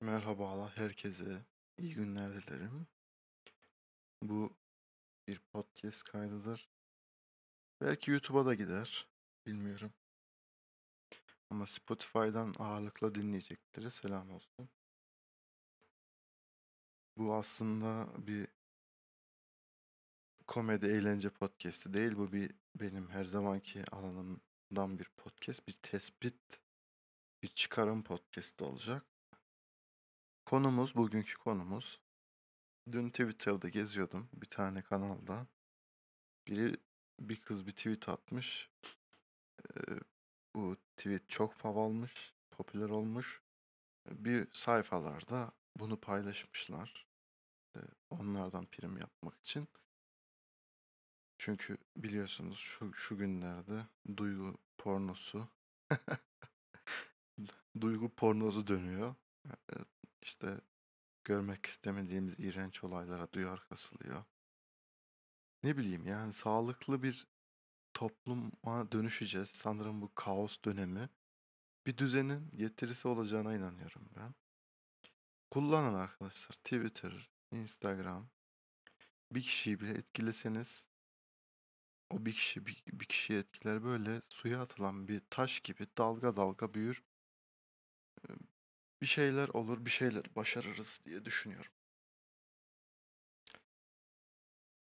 Merhabalar herkese. iyi günler dilerim. Bu bir podcast kaydıdır. Belki YouTube'a da gider. Bilmiyorum. Ama Spotify'dan ağırlıkla dinleyecektir. Selam olsun. Bu aslında bir komedi eğlence podcast'i değil. Bu bir benim her zamanki alanımdan bir podcast. Bir tespit, bir çıkarım podcast'i olacak. Konumuz, bugünkü konumuz. Dün Twitter'da geziyordum bir tane kanalda. Biri bir kız bir tweet atmış. Bu tweet çok fav almış, popüler olmuş. Bir sayfalarda bunu paylaşmışlar. Onlardan prim yapmak için. Çünkü biliyorsunuz şu şu günlerde duygu pornosu duygu pornosu dönüyor. İşte görmek istemediğimiz iğrenç olaylara duyar kasılıyor. Ne bileyim yani sağlıklı bir topluma dönüşeceğiz. Sanırım bu kaos dönemi bir düzenin getirisi olacağına inanıyorum ben. Kullanın arkadaşlar Twitter, Instagram. Bir kişiyi bile etkileseniz o bir kişi bir, bir kişiyi etkiler böyle suya atılan bir taş gibi dalga dalga büyür. Bir şeyler olur, bir şeyler başarırız diye düşünüyorum.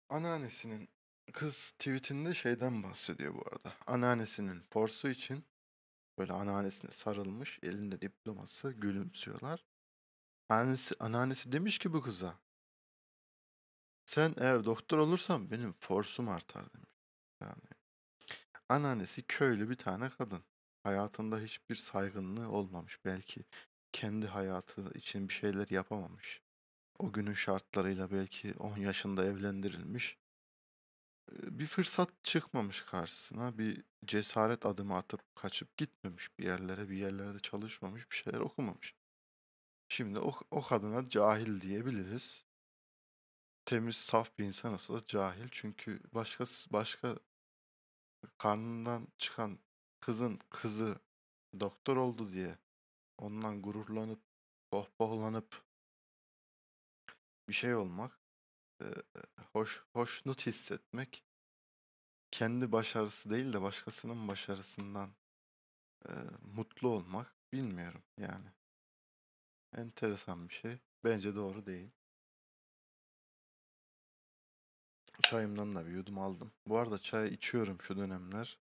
Anneannesinin kız tweetinde şeyden bahsediyor bu arada. Anneannesinin forsu için böyle anneannesine sarılmış, elinde diploması, gülümsüyorlar. Annesi, anneannesi demiş ki bu kıza. Sen eğer doktor olursan benim forsum artar demiş. Yani anneannesi köylü bir tane kadın. Hayatında hiçbir saygınlığı olmamış. Belki kendi hayatı için bir şeyler yapamamış. O günün şartlarıyla belki 10 yaşında evlendirilmiş. Bir fırsat çıkmamış karşısına. Bir cesaret adımı atıp kaçıp gitmemiş bir yerlere, bir yerlerde çalışmamış, bir şeyler okumamış. Şimdi o, o kadına cahil diyebiliriz. Temiz, saf bir insan olsa da cahil. Çünkü başka başka karnından çıkan kızın kızı doktor oldu diye ondan gururlanıp pohpohlanıp bir şey olmak, hoş hoşnut hissetmek kendi başarısı değil de başkasının başarısından mutlu olmak bilmiyorum yani. Enteresan bir şey. Bence doğru değil. Çayımdan da bir yudum aldım. Bu arada çay içiyorum şu dönemler.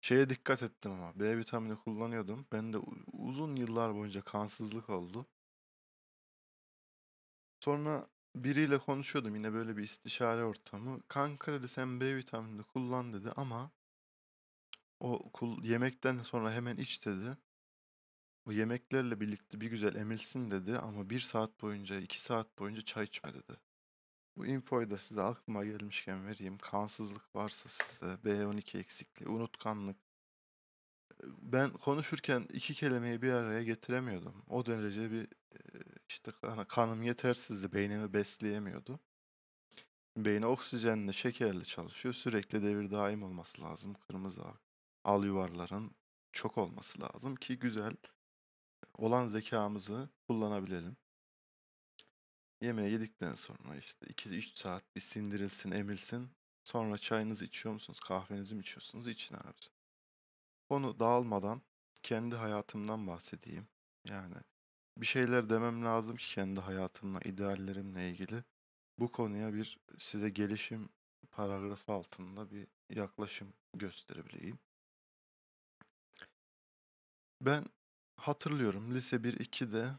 Şeye dikkat ettim ama B vitamini kullanıyordum. Ben de uzun yıllar boyunca kansızlık oldu. Sonra biriyle konuşuyordum yine böyle bir istişare ortamı. Kanka dedi sen B vitaminini kullan dedi ama o kul yemekten sonra hemen iç dedi. O yemeklerle birlikte bir güzel emilsin dedi ama bir saat boyunca, iki saat boyunca çay içme dedi. Bu infoyu da size aklıma gelmişken vereyim. Kansızlık varsa size, B12 eksikliği, unutkanlık. Ben konuşurken iki kelimeyi bir araya getiremiyordum. O derece bir işte kanım yetersizdi, beynimi besleyemiyordu. Beyni oksijenle, şekerle çalışıyor. Sürekli devir daim olması lazım. Kırmızı al yuvarların çok olması lazım ki güzel olan zekamızı kullanabilelim. Yemeği yedikten sonra işte 2-3 saat bir sindirilsin, emilsin. Sonra çayınızı içiyor musunuz, kahvenizi mi içiyorsunuz? İçin abi. Konu dağılmadan kendi hayatımdan bahsedeyim. Yani bir şeyler demem lazım ki kendi hayatımla, ideallerimle ilgili. Bu konuya bir size gelişim paragrafı altında bir yaklaşım gösterebileyim. Ben hatırlıyorum lise 1-2'de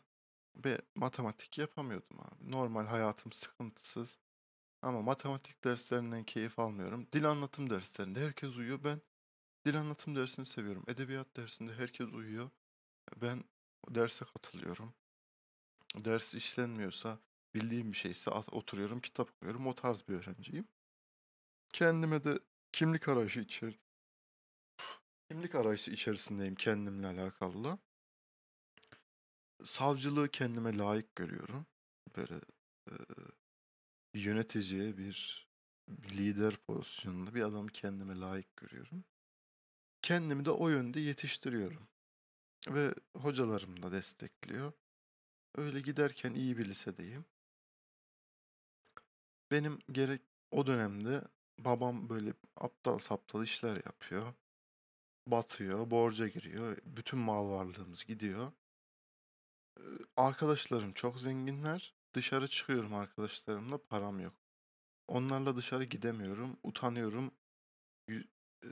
ve matematik yapamıyordum abi. Normal hayatım sıkıntısız. Ama matematik derslerinden keyif almıyorum. Dil anlatım derslerinde herkes uyuyor. Ben dil anlatım dersini seviyorum. Edebiyat dersinde herkes uyuyor. Ben derse katılıyorum. Ders işlenmiyorsa, bildiğim bir şeyse oturuyorum, kitap okuyorum. O tarz bir öğrenciyim. Kendime de kimlik arayışı içer kimlik arayışı içerisindeyim kendimle alakalı. Savcılığı kendime layık görüyorum. Böyle e, yönetici, bir lider pozisyonunda bir adamı kendime layık görüyorum. Kendimi de o yönde yetiştiriyorum. Ve hocalarım da destekliyor. Öyle giderken iyi bir lisedeyim. Benim gerek o dönemde babam böyle aptal saptal işler yapıyor. Batıyor, borca giriyor. Bütün mal varlığımız gidiyor. Arkadaşlarım çok zenginler. Dışarı çıkıyorum arkadaşlarımla param yok. Onlarla dışarı gidemiyorum. Utanıyorum. Yü- e,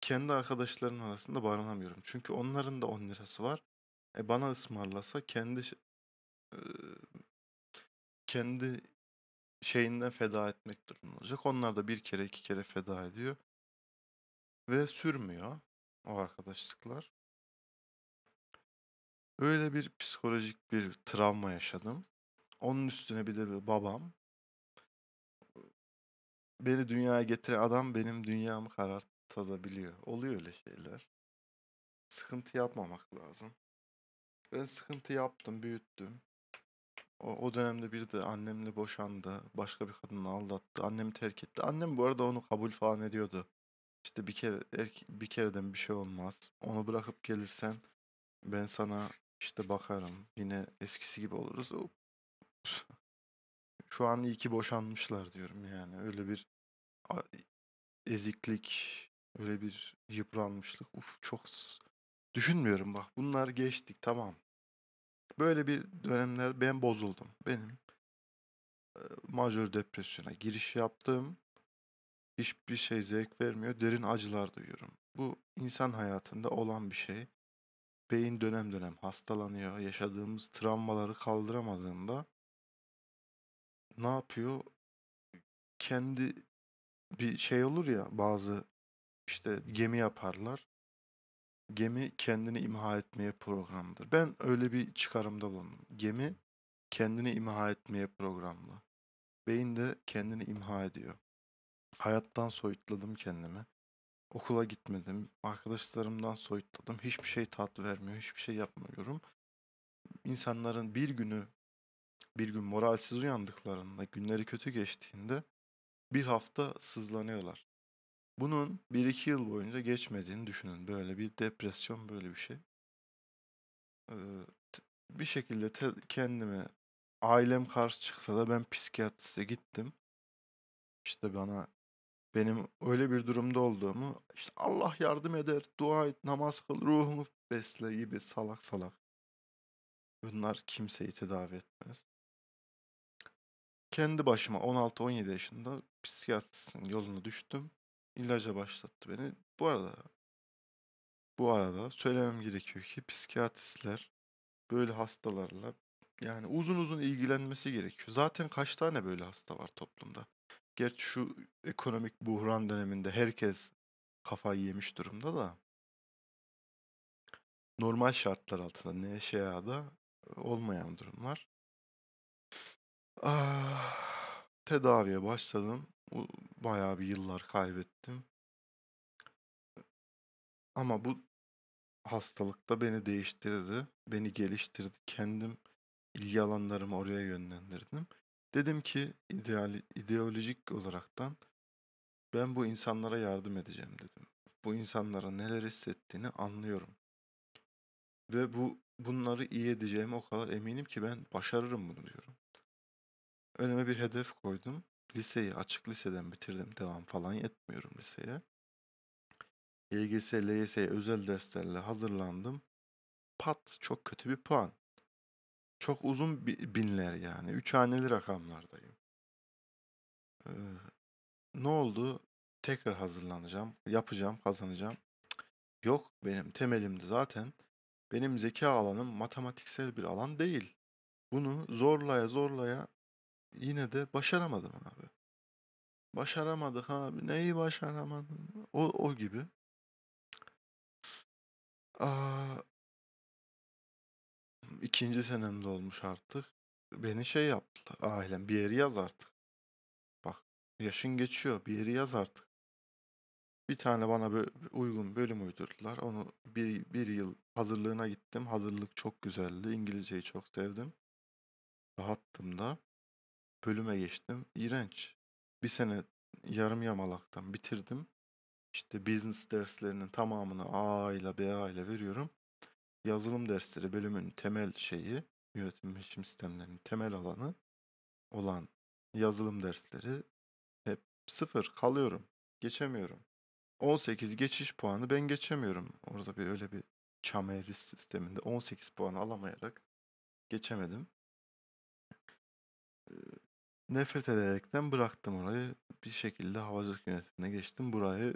Kendi arkadaşlarım arasında barınamıyorum. Çünkü onların da 10 lirası var. E bana ısmarlasa kendi e, kendi şeyinden feda etmek durumunda olacak. Onlar da bir kere iki kere feda ediyor. Ve sürmüyor o arkadaşlıklar. Öyle bir psikolojik bir travma yaşadım. Onun üstüne bir de babam. Beni dünyaya getiren adam benim dünyamı karartabiliyor. Oluyor öyle şeyler. Sıkıntı yapmamak lazım. Ben sıkıntı yaptım, büyüttüm. O, o dönemde bir de annemle boşandı. Başka bir kadınla aldattı. Annemi terk etti. Annem bu arada onu kabul falan ediyordu. İşte bir kere erke- bir kereden bir şey olmaz. Onu bırakıp gelirsen ben sana işte bakarım. Yine eskisi gibi oluruz. O- Şu an iyi ki boşanmışlar diyorum yani. Öyle bir eziklik, öyle bir yıpranmışlık. Uf çok düşünmüyorum bak. Bunlar geçtik tamam. Böyle bir dönemler ben bozuldum. Benim e, majör depresyona giriş yaptım. Hiçbir şey zevk vermiyor. Derin acılar duyuyorum. Bu insan hayatında olan bir şey. Beyin dönem dönem hastalanıyor. Yaşadığımız travmaları kaldıramadığında ne yapıyor? Kendi bir şey olur ya bazı işte gemi yaparlar. Gemi kendini imha etmeye programlıdır. Ben öyle bir çıkarımda bulundum. Gemi kendini imha etmeye programlı. Beyin de kendini imha ediyor. Hayattan soyutladım kendimi. Okula gitmedim. Arkadaşlarımdan soyutladım. Hiçbir şey tat vermiyor. Hiçbir şey yapmıyorum. İnsanların bir günü bir gün moralsiz uyandıklarında, günleri kötü geçtiğinde bir hafta sızlanıyorlar. Bunun 1-2 yıl boyunca geçmediğini düşünün. Böyle bir depresyon, böyle bir şey. Ee, bir şekilde te- kendime ailem karşı çıksa da ben psikiyatriste gittim. İşte bana benim öyle bir durumda olduğumu işte Allah yardım eder, dua et, namaz kıl, ruhumu besle gibi salak salak. Bunlar kimseyi tedavi etmez. Kendi başıma 16-17 yaşında psikiyatristin yoluna düştüm. İlaca başlattı beni. Bu arada bu arada söylemem gerekiyor ki psikiyatristler böyle hastalarla yani uzun uzun ilgilenmesi gerekiyor. Zaten kaç tane böyle hasta var toplumda? Gerçi şu ekonomik buhran döneminde herkes kafayı yemiş durumda da normal şartlar altında NŞA'da olmayan durumlar. Ah, tedaviye başladım. Bayağı bir yıllar kaybettim. Ama bu hastalık da beni değiştirdi. Beni geliştirdi. Kendim ilgi alanlarımı oraya yönlendirdim. Dedim ki ideali, ideolojik olaraktan ben bu insanlara yardım edeceğim dedim. Bu insanlara neler hissettiğini anlıyorum. Ve bu bunları iyi edeceğime o kadar eminim ki ben başarırım bunu diyorum. Önüme bir hedef koydum. Liseyi açık liseden bitirdim. Devam falan etmiyorum liseye. YGS, LYS özel derslerle hazırlandım. Pat çok kötü bir puan. Çok uzun bi- binler yani. Üç haneli rakamlardayım. Ee, ne oldu? Tekrar hazırlanacağım. Yapacağım, kazanacağım. Yok benim temelimde zaten benim zeka alanım matematiksel bir alan değil. Bunu zorlaya zorlaya yine de başaramadım abi. Başaramadık abi. Neyi başaramadın? O, o gibi. Aa, ikinci senemde olmuş artık. Beni şey yaptılar. Ailem bir yeri yaz artık. Bak yaşın geçiyor. Bir yeri yaz artık. Bir tane bana bö- uygun bölüm uydurdular. Onu bir, bir yıl hazırlığına gittim. Hazırlık çok güzeldi. İngilizceyi çok sevdim. Rahattım da. Bölüme geçtim. İğrenç. Bir sene yarım yamalaktan bitirdim. İşte business derslerinin tamamını A ile B ile veriyorum. Yazılım dersleri bölümün temel şeyi. yönetim sistemlerinin temel alanı olan yazılım dersleri hep sıfır kalıyorum. Geçemiyorum. 18 geçiş puanı ben geçemiyorum. Orada bir öyle bir çam eğrisi sisteminde 18 puan alamayarak geçemedim. Nefret ederekten bıraktım orayı. Bir şekilde havacılık yönetimine geçtim. Burayı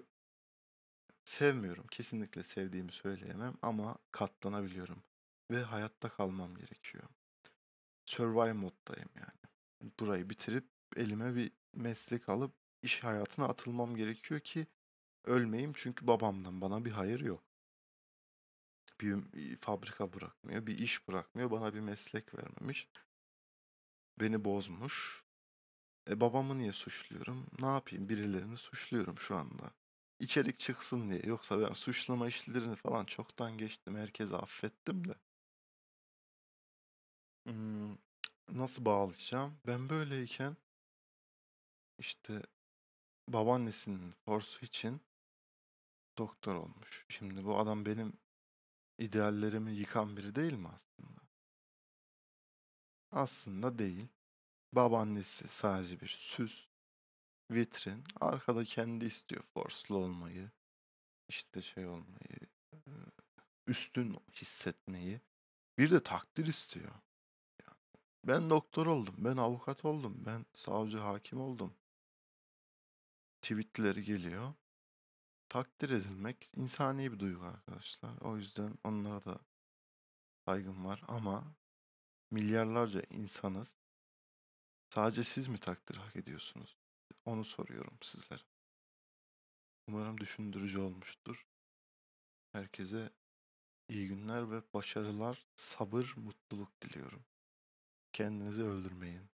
sevmiyorum. Kesinlikle sevdiğimi söyleyemem ama katlanabiliyorum ve hayatta kalmam gerekiyor. Survive moddayım yani. Burayı bitirip elime bir meslek alıp iş hayatına atılmam gerekiyor ki ölmeyeyim çünkü babamdan bana bir hayır yok. Bir, fabrika bırakmıyor, bir iş bırakmıyor, bana bir meslek vermemiş. Beni bozmuş. E babamı niye suçluyorum? Ne yapayım? Birilerini suçluyorum şu anda. İçerik çıksın diye. Yoksa ben suçlama işlerini falan çoktan geçtim. Herkese affettim de. Hmm, nasıl bağlayacağım? Ben böyleyken işte babaannesinin forsu için doktor olmuş. Şimdi bu adam benim ideallerimi yıkan biri değil mi aslında? Aslında değil. Babaannesi sadece bir süs, vitrin. Arkada kendi istiyor forslu olmayı, işte şey olmayı, üstün hissetmeyi. Bir de takdir istiyor. Ben doktor oldum, ben avukat oldum, ben savcı hakim oldum. Tweetleri geliyor. Takdir edilmek insani bir duygu arkadaşlar. O yüzden onlara da saygım var ama milyarlarca insanız. Sadece siz mi takdir hak ediyorsunuz? Onu soruyorum sizlere. Umarım düşündürücü olmuştur. Herkese iyi günler ve başarılar, sabır, mutluluk diliyorum. Kendinizi öldürmeyin.